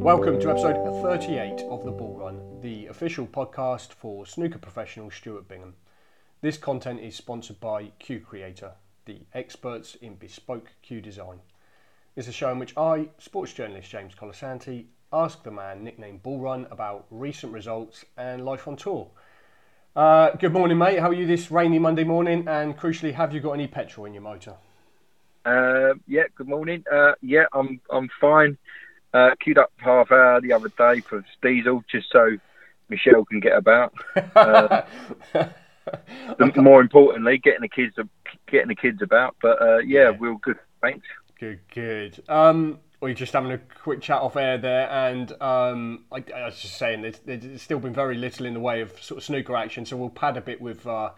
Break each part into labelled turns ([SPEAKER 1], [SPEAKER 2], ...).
[SPEAKER 1] Welcome to episode 38 of The Ball Run, the official podcast for snooker professional Stuart Bingham. This content is sponsored by Cue Creator, the experts in bespoke cue design. It's a show in which I, sports journalist James Colasanti, ask the man nicknamed Ball Run about recent results and life on tour. Uh, good morning, mate. How are you this rainy Monday morning? And crucially, have you got any petrol in your motor?
[SPEAKER 2] Uh, yeah, good morning. Uh, yeah, I'm I'm fine. Uh, queued up half hour the other day for diesel just so Michelle can get about. Uh, more importantly, getting the kids getting the kids about. But uh, yeah, yeah, we're all good. Thanks.
[SPEAKER 1] Good, good. Um, we're just having a quick chat off air there, and um, I, I, was just saying there's, there's, still been very little in the way of sort of snooker action, so we'll pad a bit with uh,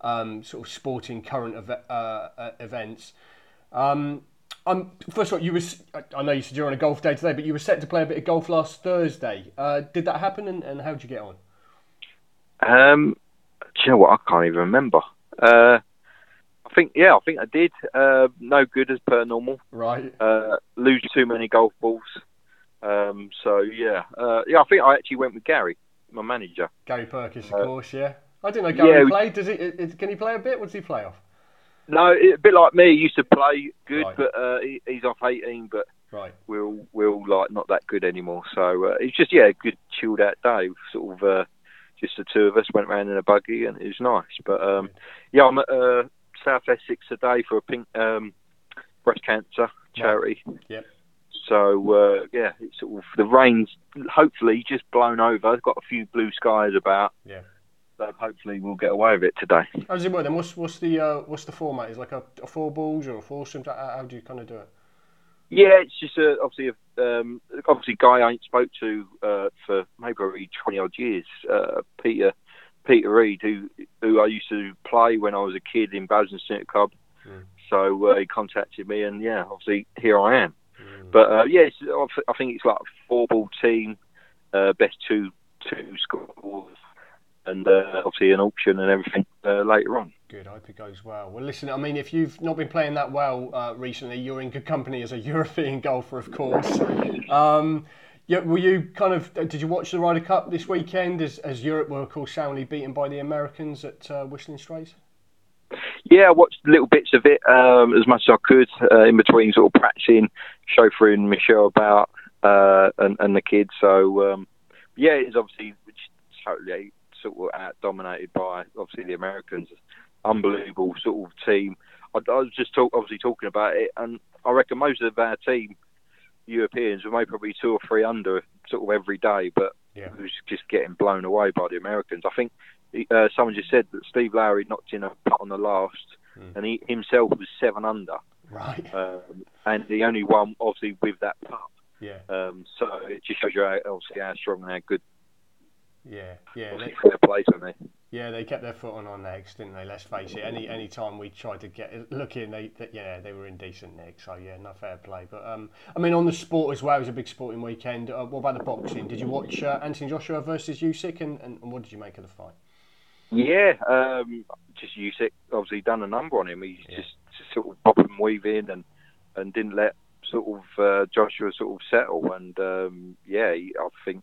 [SPEAKER 1] um, sort of sporting current ev- uh, uh, events. Um, um, first of all, you was I know you said you're on a golf day today, but you were set to play a bit of golf last Thursday. Uh, did that happen, and, and how did you get on?
[SPEAKER 2] Um, do you know what? I can't even remember. Uh, I think yeah, I think I did. Uh, no good as per normal.
[SPEAKER 1] Right.
[SPEAKER 2] Uh, lose too many golf balls. Um, so yeah, uh, yeah. I think I actually went with Gary, my manager.
[SPEAKER 1] Gary Perkins, of uh, course. Yeah. I didn't know Gary yeah, played. Does he? Can he play a bit? What does he play off?
[SPEAKER 2] No, a bit like me. He used to play good, right. but uh, he, he's off 18. But
[SPEAKER 1] right.
[SPEAKER 2] we're all, we're all like not that good anymore. So uh, it's just yeah, a good chilled out day. Sort of uh, just the two of us went around in a buggy, and it was nice. But um, yeah, I'm at uh, South Essex today for a pink um, breast cancer charity.
[SPEAKER 1] Right. Yep.
[SPEAKER 2] So uh, yeah, it's sort of the rain's hopefully just blown over. Got a few blue skies about.
[SPEAKER 1] Yeah
[SPEAKER 2] so hopefully we'll get away with it today.
[SPEAKER 1] How does it work then? What's what's the uh, what's the format? Is like a, a four balls or a foursome? How, how do you kind of do it?
[SPEAKER 2] Yeah, it's just obviously a, um, obviously guy I ain't spoke to uh, for maybe twenty odd years. Uh, Peter Peter Reid, who who I used to play when I was a kid in Basildon Snooker Club. Mm. So uh, he contacted me, and yeah, obviously here I am. Mm. But uh, yeah, I think it's like a four ball team, uh, best two two scores and uh, obviously an auction and everything uh, later on.
[SPEAKER 1] Good, I hope it goes well. Well, listen, I mean, if you've not been playing that well uh, recently, you're in good company as a European golfer, of course. Um, yeah, were you kind of? Uh, did you watch the Ryder Cup this weekend? As, as Europe were, of course, soundly beaten by the Americans at uh, Whistling Straits.
[SPEAKER 2] Yeah, I watched little bits of it um, as much as I could uh, in between, sort of practicing, chauffeuring Michelle about uh, and, and the kids. So um, yeah, it's obviously totally sort of out dominated by obviously the Americans. Unbelievable sort of team. I, I was just talk, obviously talking about it, and I reckon most of our team, Europeans, were maybe probably two or three under sort of every day, but
[SPEAKER 1] yeah.
[SPEAKER 2] it was just getting blown away by the Americans. I think uh, someone just said that Steve Lowry knocked in a putt on the last, mm. and he himself was seven under.
[SPEAKER 1] Right.
[SPEAKER 2] Um, and the only one, obviously, with that putt.
[SPEAKER 1] Yeah.
[SPEAKER 2] Um, so it just shows you how, obviously how strong and how good
[SPEAKER 1] yeah, yeah.
[SPEAKER 2] They, fair play to me.
[SPEAKER 1] Yeah, they kept their foot on our necks, didn't they? Let's face it. Any any time we tried to get look in, they, they yeah they were in decent nick. So yeah, no fair play. But um, I mean on the sport as well, it was a big sporting weekend. Uh, what about the boxing? Did you watch uh, Anthony Joshua versus Usyk, and, and, and what did you make of the fight?
[SPEAKER 2] Yeah, um, just Usyk obviously done a number on him. He's yeah. just, just sort of pop and weave in and and didn't let sort of uh, Joshua sort of settle. And um, yeah, I think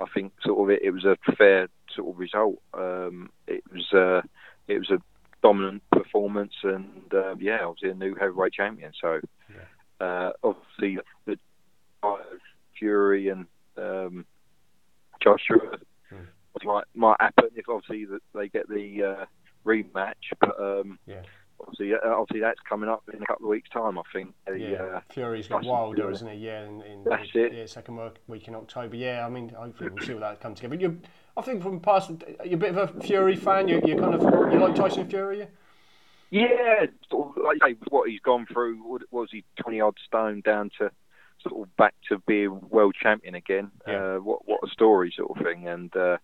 [SPEAKER 2] I think sort of it, it was a fair sort of result. Um, it was uh, it was a dominant performance, and uh, yeah, obviously a new heavyweight champion. So yeah. uh, obviously the Fury and um, Joshua hmm. might might happen if obviously that they get the uh, rematch, but um,
[SPEAKER 1] yeah
[SPEAKER 2] obviously, uh, obviously that's coming up in a couple of weeks' time. I think.
[SPEAKER 1] Yeah, uh, Fury's got Wilder, isn't he? Yeah, in, in
[SPEAKER 2] that's it.
[SPEAKER 1] Yeah, second week in October. Yeah, I mean, hopefully we'll see what that comes together. You, I think from past, you're a bit of a Fury fan. You, you kind of you like Tyson Fury.
[SPEAKER 2] Yeah, sort of, like what he's gone through. What was he twenty odd stone down to sort of back to being world champion again?
[SPEAKER 1] Yeah.
[SPEAKER 2] Uh, what what a story, sort of thing, and. Uh,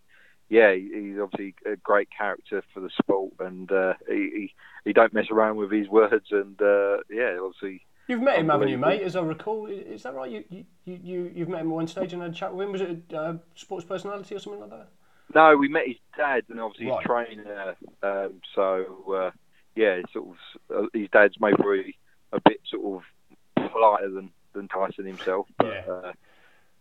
[SPEAKER 2] yeah, he's obviously a great character for the sport, and uh, he, he, he don't mess around with his words, and uh, yeah, obviously.
[SPEAKER 1] You've met him, haven't you, mate? As I recall, is that right? You you you you've met him at one stage and had a chat with him. Was it a uh, sports personality or something like that?
[SPEAKER 2] No, we met his dad, and obviously
[SPEAKER 1] right.
[SPEAKER 2] his trainer. Um, so uh, yeah, sort of uh, his dad's maybe a bit sort of politer than than Tyson himself, but
[SPEAKER 1] yeah.
[SPEAKER 2] Uh,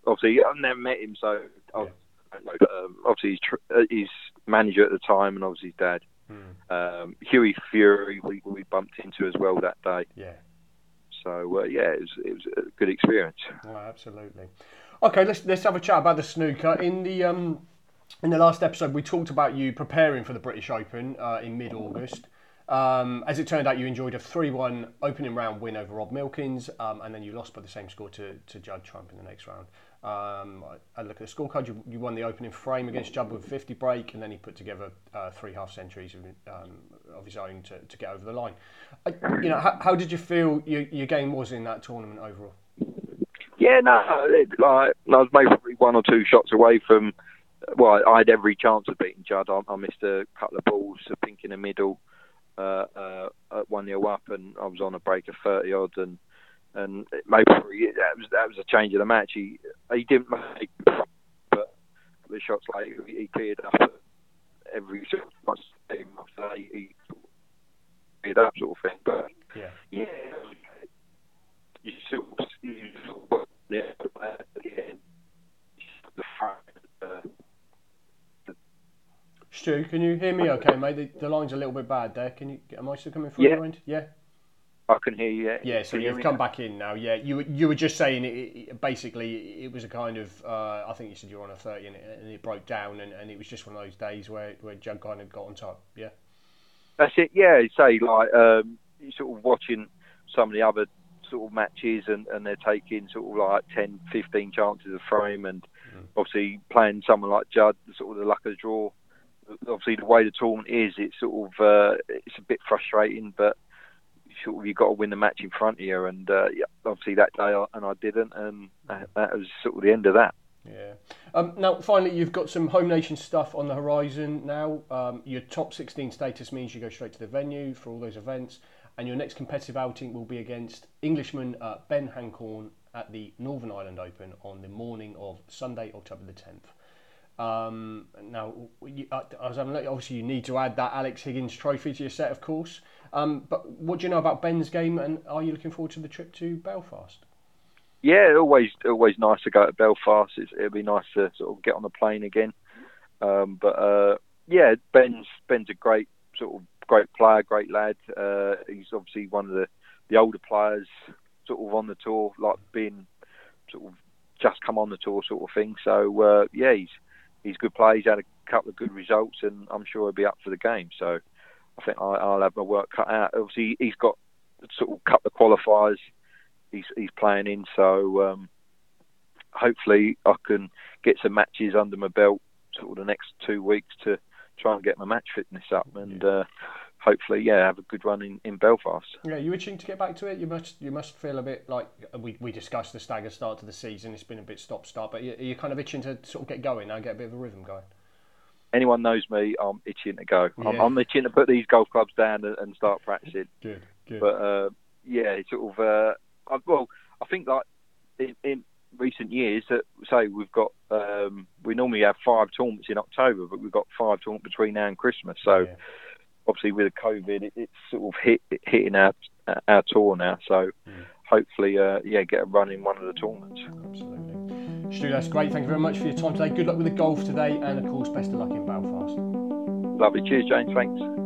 [SPEAKER 2] obviously I've never met him, so I don't know. But, um, obviously he's, tr- uh, he's manager at the time, and obviously his dad.
[SPEAKER 1] Hmm.
[SPEAKER 2] Um, Hughie Fury we, we bumped into as well that day.
[SPEAKER 1] Yeah.
[SPEAKER 2] So uh, yeah, it was it was a good experience.
[SPEAKER 1] Oh, absolutely. Okay, let's let's have a chat about the snooker. In the um, in the last episode, we talked about you preparing for the British Open uh, in mid August. Um, as it turned out, you enjoyed a 3 1 opening round win over Rob Milkins, um, and then you lost by the same score to, to Judd Trump in the next round. Um, I, look at the scorecard, you, you won the opening frame against Judd with 50 break, and then he put together uh, three half centuries of, um, of his own to, to get over the line. I, you know, how, how did you feel your, your game was in that tournament overall?
[SPEAKER 2] Yeah, no, it, like, I was maybe one or two shots away from. Well, I had every chance of beating Judd. I, I missed a couple of balls, a pink in the middle, uh, uh, at one 0 up, and I was on a break of thirty odd, and and maybe that was that was a change of the match. He he didn't make, but the shots later he cleared up every sort of he, he cleared up sort of thing. But
[SPEAKER 1] Yeah.
[SPEAKER 2] yeah, you sort of, you of yeah, at the end, the front. Uh,
[SPEAKER 1] Stu, can you hear me okay, mate? The, the line's a little bit bad there. Can you? Am I still coming through
[SPEAKER 2] Yeah.
[SPEAKER 1] your end? Yeah.
[SPEAKER 2] I can hear you.
[SPEAKER 1] Yeah, so
[SPEAKER 2] you
[SPEAKER 1] you've
[SPEAKER 2] me
[SPEAKER 1] come
[SPEAKER 2] now?
[SPEAKER 1] back in now. Yeah, you were- you were just saying it, it, basically it was a kind of uh, I think you said you were on a thirty and it, and it broke down and, and it was just one of those days where where Judd kind of got on top. Yeah.
[SPEAKER 2] That's it. Yeah, say like um, you're sort of watching some of the other sort of matches, and, and they're taking sort of like 10, 15 chances of frame, and obviously playing someone like Judd, sort of the luck of the draw. Obviously, the way the tournament is, it's sort of uh, it's a bit frustrating, but sort of you've got to win the match in front of you, and uh, yeah, obviously that day, I, and I didn't, and that, that was sort of the end of that.
[SPEAKER 1] Yeah. Um, now, finally, you've got some home nation stuff on the horizon now. Um, your top 16 status means you go straight to the venue for all those events, and your next competitive outing will be against Englishman uh, Ben Hancorn at the Northern Ireland Open on the morning of Sunday, October the 10th. Um, now, uh, I was having obviously you need to add that Alex Higgins trophy to your set, of course. Um, but what do you know about Ben's game, and are you looking forward to the trip to Belfast?
[SPEAKER 2] yeah, always always nice to go to Belfast. It's, it'd be nice to sort of get on the plane again. Um, but uh, yeah, Ben's Ben's a great sort of great player, great lad. Uh, he's obviously one of the the older players, sort of on the tour, like being sort of just come on the tour sort of thing. So uh, yeah, he's he's a good player. He's had a couple of good results, and I'm sure he'll be up for the game. So I think I, I'll have my work cut out. Obviously, he's got sort of a couple of qualifiers he's he's playing in. So um, hopefully I can get some matches under my belt sort of the next two weeks to try and get my match fitness up and uh, hopefully yeah have a good run in, in Belfast.
[SPEAKER 1] Yeah, you itching to get back to it? You must you must feel a bit like we, we discussed the stagger start to the season. It's been a bit stop start, but you, you're kind of itching to sort of get going now, get a bit of a rhythm going.
[SPEAKER 2] Anyone knows me, I'm itching to go. I'm, I'm itching to put these golf clubs down and, and start practicing.
[SPEAKER 1] Good, good.
[SPEAKER 2] But uh, yeah, it's sort of uh, I, well, I think like in, in recent years that say we've got um, we normally have five tournaments in October, but we've got five tournaments between now and Christmas. So
[SPEAKER 1] Yeah.
[SPEAKER 2] Obviously with COVID, it, it's sort of hit hitting our our tour now. So
[SPEAKER 1] Mm.
[SPEAKER 2] hopefully, uh, yeah, get a run in one of the tournaments.
[SPEAKER 1] Absolutely. Stu, that's great. Thank you very much for your time today. Good luck with the golf today, and of course, best of luck in Belfast.
[SPEAKER 2] Lovely. Cheers, James. Thanks.